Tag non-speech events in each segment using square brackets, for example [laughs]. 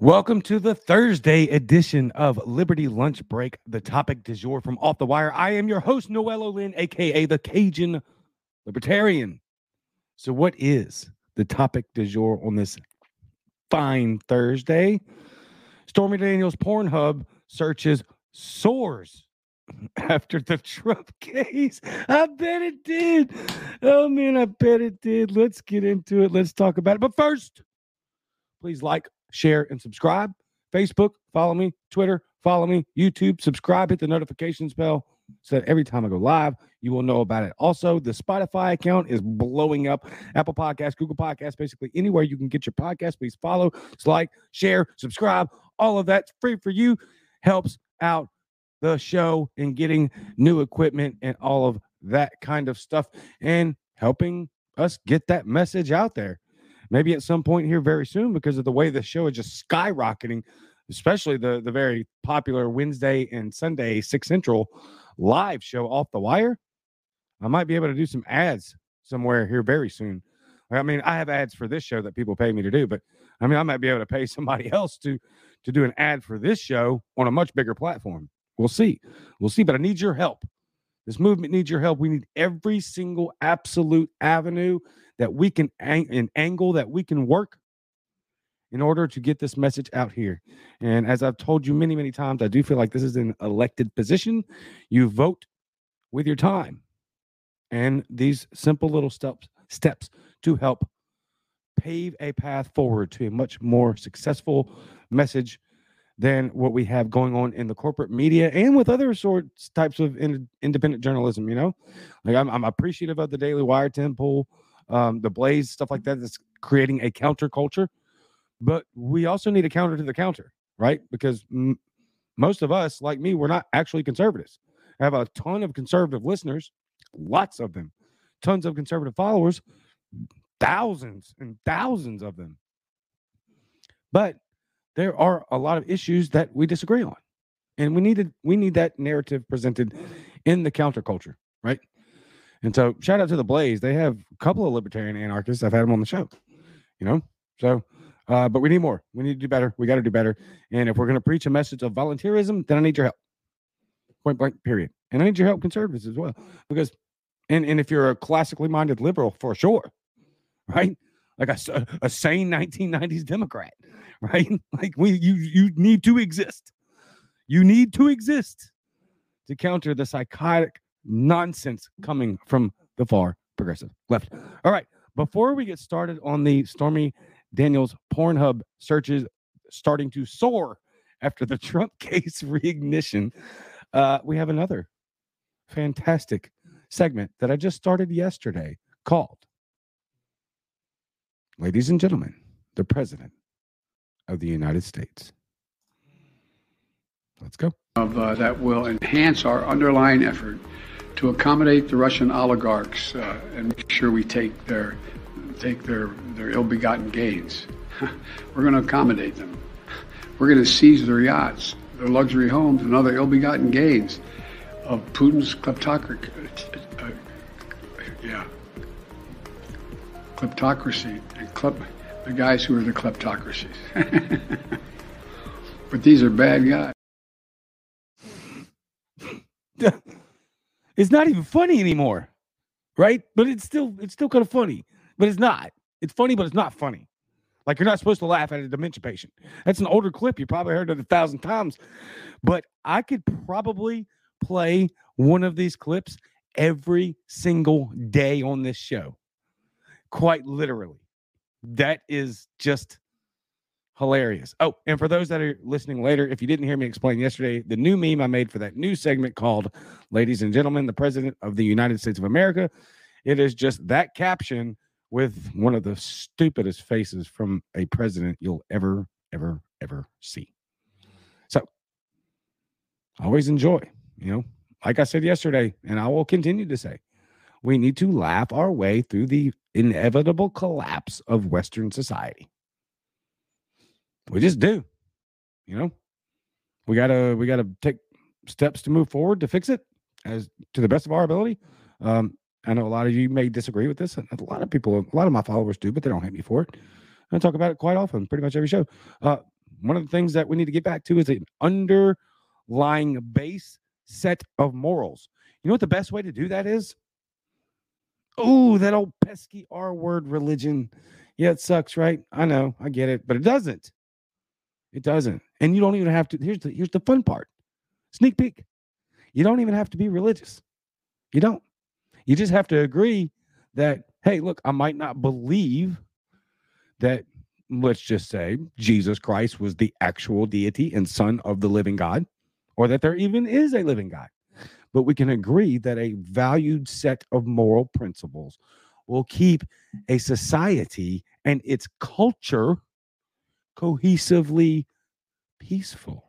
Welcome to the Thursday edition of Liberty Lunch Break, the topic du jour from Off the Wire. I am your host, Noel Olin, aka the Cajun Libertarian. So, what is the topic du jour on this fine Thursday? Stormy Daniels Pornhub searches soars [laughs] after the Trump [laughs] case. I bet it did. Oh man, I bet it did. Let's get into it. Let's talk about it. But first, please like, share, and subscribe. Facebook, follow me. Twitter, follow me. YouTube, subscribe, hit the notifications bell so that every time I go live, you will know about it. Also, the Spotify account is blowing up. Apple Podcasts, Google Podcasts, basically anywhere you can get your podcast. Please follow, like, share, subscribe. All of that's free for you. Helps out the show in getting new equipment and all of that kind of stuff and helping us get that message out there maybe at some point here very soon because of the way the show is just skyrocketing, especially the the very popular Wednesday and Sunday six central live show off the wire. I might be able to do some ads somewhere here very soon. I mean, I have ads for this show that people pay me to do, but I mean, I might be able to pay [laughs] somebody else to to do an ad for this show on a much bigger platform. We'll see. We'll see, but I need your help. This movement needs your help. We need every single absolute avenue that we can an angle that we can work in order to get this message out here. And as I've told you many, many times, I do feel like this is an elected position. You vote with your time. And these simple little steps steps to help pave a path forward to a much more successful message than what we have going on in the corporate media and with other sorts types of in, independent journalism. You know, like I'm, I'm appreciative of the Daily Wire Tim Pool um, the Blaze, stuff like that. That's creating a counterculture. But we also need a counter to the counter, right? Because m- most of us, like me, we're not actually conservatives. I have a ton of conservative listeners, lots of them, tons of conservative followers, thousands and thousands of them. But there are a lot of issues that we disagree on. And we need needed we need that narrative presented in the counterculture, right? And so, shout out to the Blaze. They have a couple of libertarian anarchists. I've had them on the show. You know, so uh, but we need more. We need to do better. We got to do better. And if we're going to preach a message of volunteerism, then I need your help. Point blank. Period. And I need your help, conservatives as well, because and and if you're a classically minded liberal, for sure, right? Like a, a sane 1990s Democrat, [laughs] right? Like we you you need to exist. You need to exist to counter the psychotic nonsense coming from the far progressive left. All right. Before we get started on the Stormy Daniels Pornhub searches starting to soar after the [laughs] Trump case reignition, uh, we have another fantastic segment that I just started yesterday called Ladies and Gentlemen, the President of the United States. Let's go. Of, uh, that will enhance our underlying effort to accommodate the Russian oligarchs uh, and make sure we take their take their their ill-begotten gains. [laughs] We're going to accommodate them. We're going to seize their yachts, their luxury homes, and other ill-begotten gains of Putin's kleptocracy. Uh, yeah, kleptocracy and klep, the guys who are the kleptocracies. [laughs] but these are bad guys. [laughs] It's not even funny anymore, right? But it's still it's still kind of funny, but it's not. It's funny, but it's not funny. Like you're not supposed to laugh at a dementia patient. That's an older clip. You probably heard it a thousand times, but I could probably play one of these clips every single day on this show. Quite literally. That is just hilarious. Oh, and for those that are listening later, if you didn't hear me explain yesterday, the new meme I made for that new segment called Ladies and Gentlemen, the President of the United States of America, it is just that caption with one of the stupidest faces from a president you'll ever, ever, ever see. So always enjoy, you know, like I said yesterday, and I will continue to say, we need to laugh our way through the inevitable collapse of Western society. We just do. You know, we gotta we gotta take steps to move forward to fix it as to the best of our ability. Um, I know a lot of you may disagree with this. A lot of people, a lot of my followers do, but they don't hate me for it. I talk about it quite often, pretty much every show. Uh, one of the things that we need to get back to is an underlying base set of morals. You know what the best way to do that is? Oh, that old pesky R word religion. Yeah, it sucks, right? I know, I get it, but it doesn't. It doesn't. And you don't even have to. Here's the here's the fun part. Sneak peek. You don't even have to be religious. You don't. You just have to agree that, hey, look, I might not believe that, let's just say, Jesus Christ was the actual deity and son of the living God, or that there even is a living God. But we can agree that a valued set of moral principles will keep a society and its culture cohesively peaceful.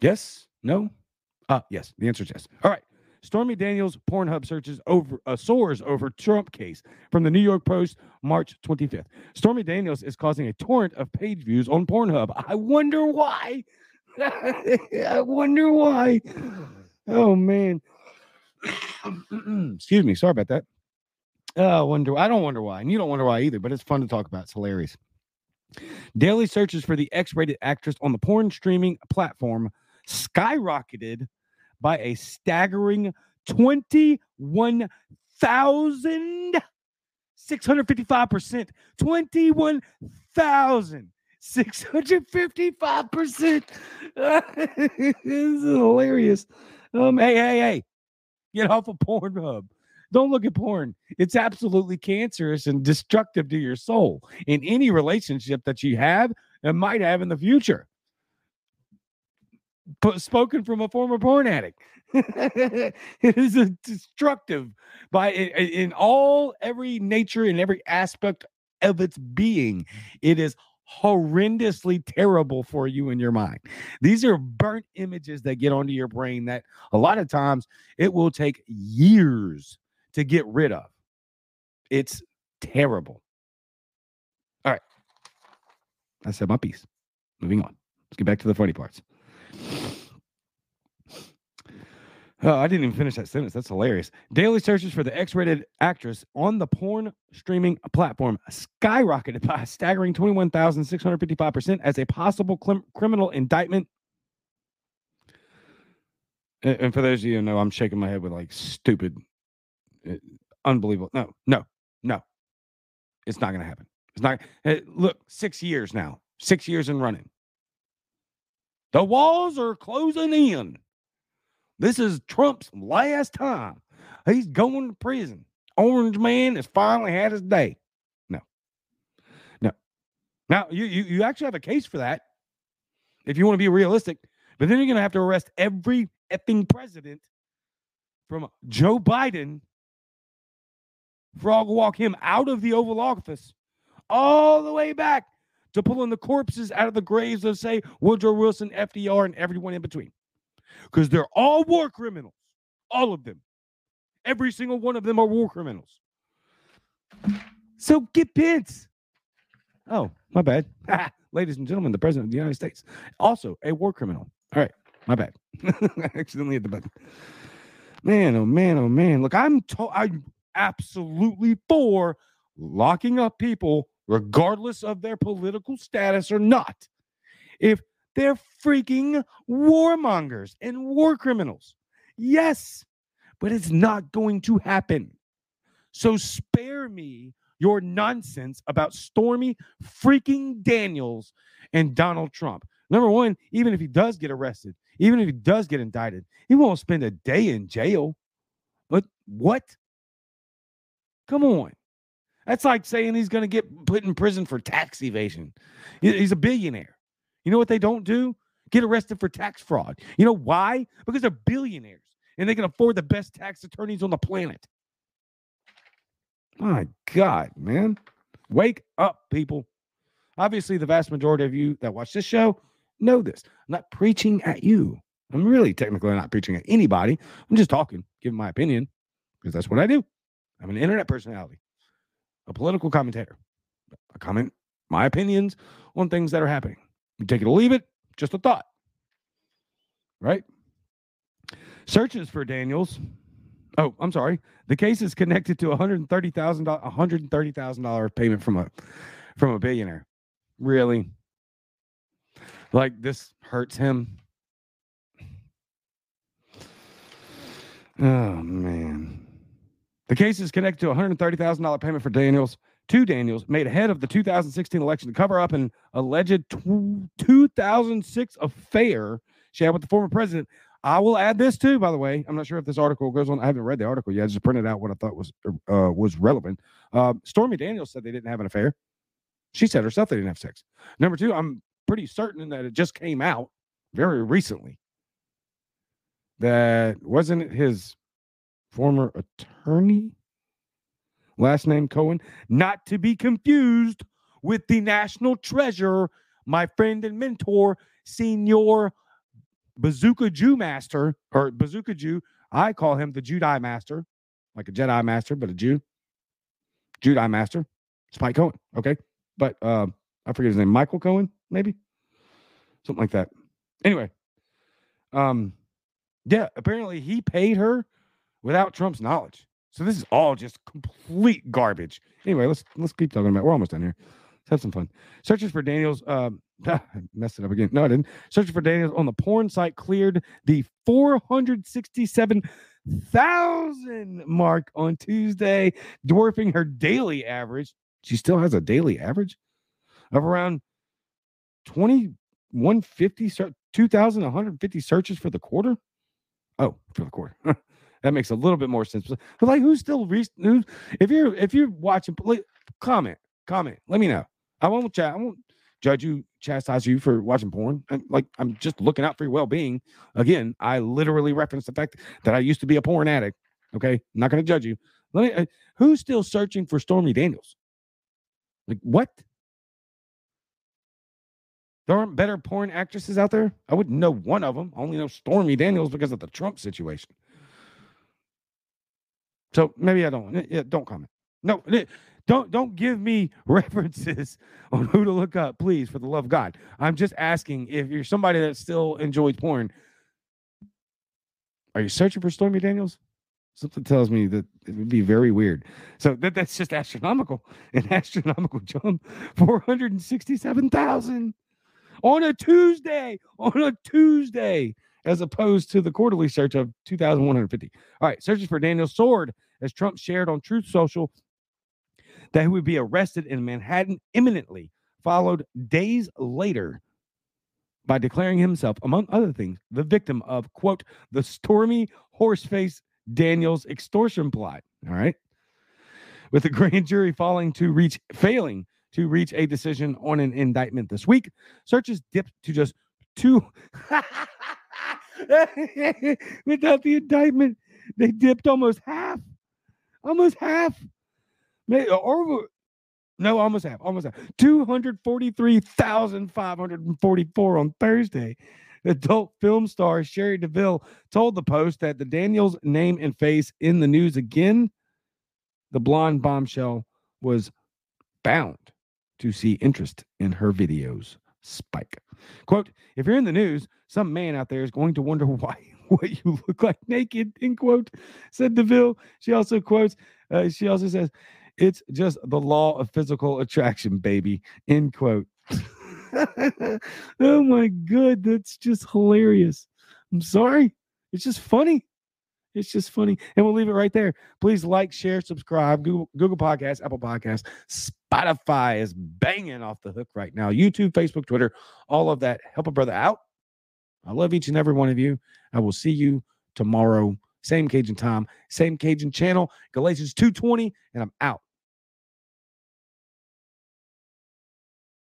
Yes? No? Uh, yes. The answer is yes. All right. Stormy Daniels Pornhub searches over uh, soars over Trump case from the New York Post, March 25th. Stormy Daniels is causing a torrent of page views on Pornhub. I wonder why. [laughs] I wonder why. Oh man. [clears throat] Excuse me. Sorry about that. Oh, I wonder. I don't wonder why, and you don't wonder why either. But it's fun to talk about. It's hilarious. Daily searches for the X-rated actress on the porn streaming platform skyrocketed by a staggering 21,655%. 21,655%. [laughs] this is hilarious. Um, hey, hey, hey, get off of Pornhub. Don't look at porn. It's absolutely cancerous and destructive to your soul in any relationship that you have and might have in the future spoken from a former porn addict. [laughs] it is a destructive by in, in all every nature and every aspect of its being. It is horrendously terrible for you in your mind. These are burnt images that get onto your brain that a lot of times it will take years to get rid of. It's terrible. All right. I said my piece. Moving on. Let's get back to the funny parts. [sighs] Oh, I didn't even finish that sentence. That's hilarious. Daily searches for the X rated actress on the porn streaming platform skyrocketed by a staggering 21,655% as a possible cl- criminal indictment. And, and for those of you who know, I'm shaking my head with like stupid, unbelievable. No, no, no. It's not going to happen. It's not. Uh, look, six years now, six years in running. The walls are closing in. This is Trump's last time. He's going to prison. Orange man has finally had his day. No. No. Now, you, you, you actually have a case for that if you want to be realistic, but then you're going to have to arrest every effing president from Joe Biden, frog walk him out of the Oval Office all the way back to pulling the corpses out of the graves of, say, Woodrow Wilson, FDR, and everyone in between. Because they're all war criminals. All of them. Every single one of them are war criminals. So get Pence. Oh, my bad. [laughs] Ladies and gentlemen, the President of the United States, also a war criminal. All right, my bad. I [laughs] accidentally hit the button. Man, oh man, oh man. Look, I'm to- I'm absolutely for locking up people regardless of their political status or not, if they're freaking warmongers and war criminals. Yes, but it's not going to happen. So spare me your nonsense about Stormy freaking Daniels and Donald Trump. Number one, even if he does get arrested, even if he does get indicted, he won't spend a day in jail. But what? Come on. That's like saying he's going to get put in prison for tax evasion. He's a billionaire. You know what they don't do? Get arrested for tax fraud. You know why? Because they're billionaires and they can afford the best tax attorneys on the planet. My God, man. Wake up, people. Obviously, the vast majority of you that watch this show know this. I'm not preaching at you. I'm really technically not preaching at anybody. I'm just talking, giving my opinion, because that's what I do. I'm an internet personality a political commentator. I comment my opinions on things that are happening. You take it or leave it, just a thought. Right? Searches for Daniels. Oh, I'm sorry. The case is connected to $130,000 $130,000 payment from a from a billionaire. Really? Like this hurts him. Oh man. The case is connected to a $130,000 payment for Daniels to Daniels made ahead of the 2016 election to cover up an alleged tw- 2006 affair she had with the former president. I will add this too, by the way. I'm not sure if this article goes on. I haven't read the article yet. I just printed out what I thought was uh, was relevant. Uh, Stormy Daniels said they didn't have an affair. She said herself they didn't have sex. Number two, I'm pretty certain that it just came out very recently that wasn't his former attorney, last name Cohen, not to be confused with the national treasure, my friend and mentor, Senior Bazooka Jew Master, or Bazooka Jew. I call him the Jedi Master, like a Jedi Master, but a Jew. Jedi Master, Spike Cohen. Okay. But uh, I forget his name, Michael Cohen, maybe something like that. Anyway, um, yeah, apparently he paid her without Trump's knowledge. So this is all just complete garbage. Anyway, let's let's keep talking about. It. We're almost done here. Let's have some fun. Searches for Daniels. Um, [laughs] I messed it up again. No, I didn't. Searches for Daniels on the porn site cleared the 467,000 mark on Tuesday, dwarfing her daily average. She still has a daily average of around 2150 2,150 searches for the quarter. Oh, for the quarter. [laughs] that makes a little bit more sense. But like, who's still re- who's, if you're if you're watching, like, comment, comment, let me know. I won't chat. I won't judge you, chastise you for watching porn. And like, I'm just looking out for your well being. Again, I literally reference the fact that I used to be a porn addict. Okay, I'm not going to judge you. Let me. Uh, who's still searching for Stormy Daniels? Like what? There aren't better porn actresses out there. I wouldn't know one of them. I only know Stormy Daniels because of the Trump situation. So maybe I don't. Yeah, don't comment. No, don't don't give me [laughs] references on who to look up, please, for the love of God. I'm just asking if you're somebody that still enjoys porn. Are you searching for Stormy Daniels? Something tells me that it would be very weird. So that, that's just astronomical. [laughs] An astronomical jump. 467,000 on a Tuesday, on a Tuesday, as opposed to the quarterly search of 2,150. All right, searches for Daniels soared, as Trump shared on Truth Social that he would be arrested in Manhattan imminently, followed days later by declaring himself, among other things, the victim of, quote, the stormy horseface Daniels extortion plot. All right. With the [laughs] grand jury falling to reach failing to reach a decision on an indictment this week. Searches dipped to just two. [laughs] Without the indictment, they dipped almost half. Almost half. Maybe uh, over. No, almost half. Almost half. 243,544 on Thursday. Adult film star Cherie DeVille told the Post that the Daniels name and face in the news again. The blonde bombshell was bound to see interest in her videos spike. Quote, if you're in the news, some man out there is going to wonder [laughs] why [laughs] what you look like naked, end quote, said DeVille. She also quotes, uh, she also says, it's just the law of physical attraction, baby, end quote. [laughs] oh my god, that's just hilarious. I'm sorry. It's just funny. It's just funny. And we'll leave it right there. Please like, share, subscribe. Google, Google Podcasts, Apple Podcasts, Spotify is banging off the hook right now. YouTube, Facebook, Twitter, all of that. Help a brother out. I love each and every one of you. I will see you tomorrow. Same Cajun time, same Cajun channel. Galatians 220, and I'm out.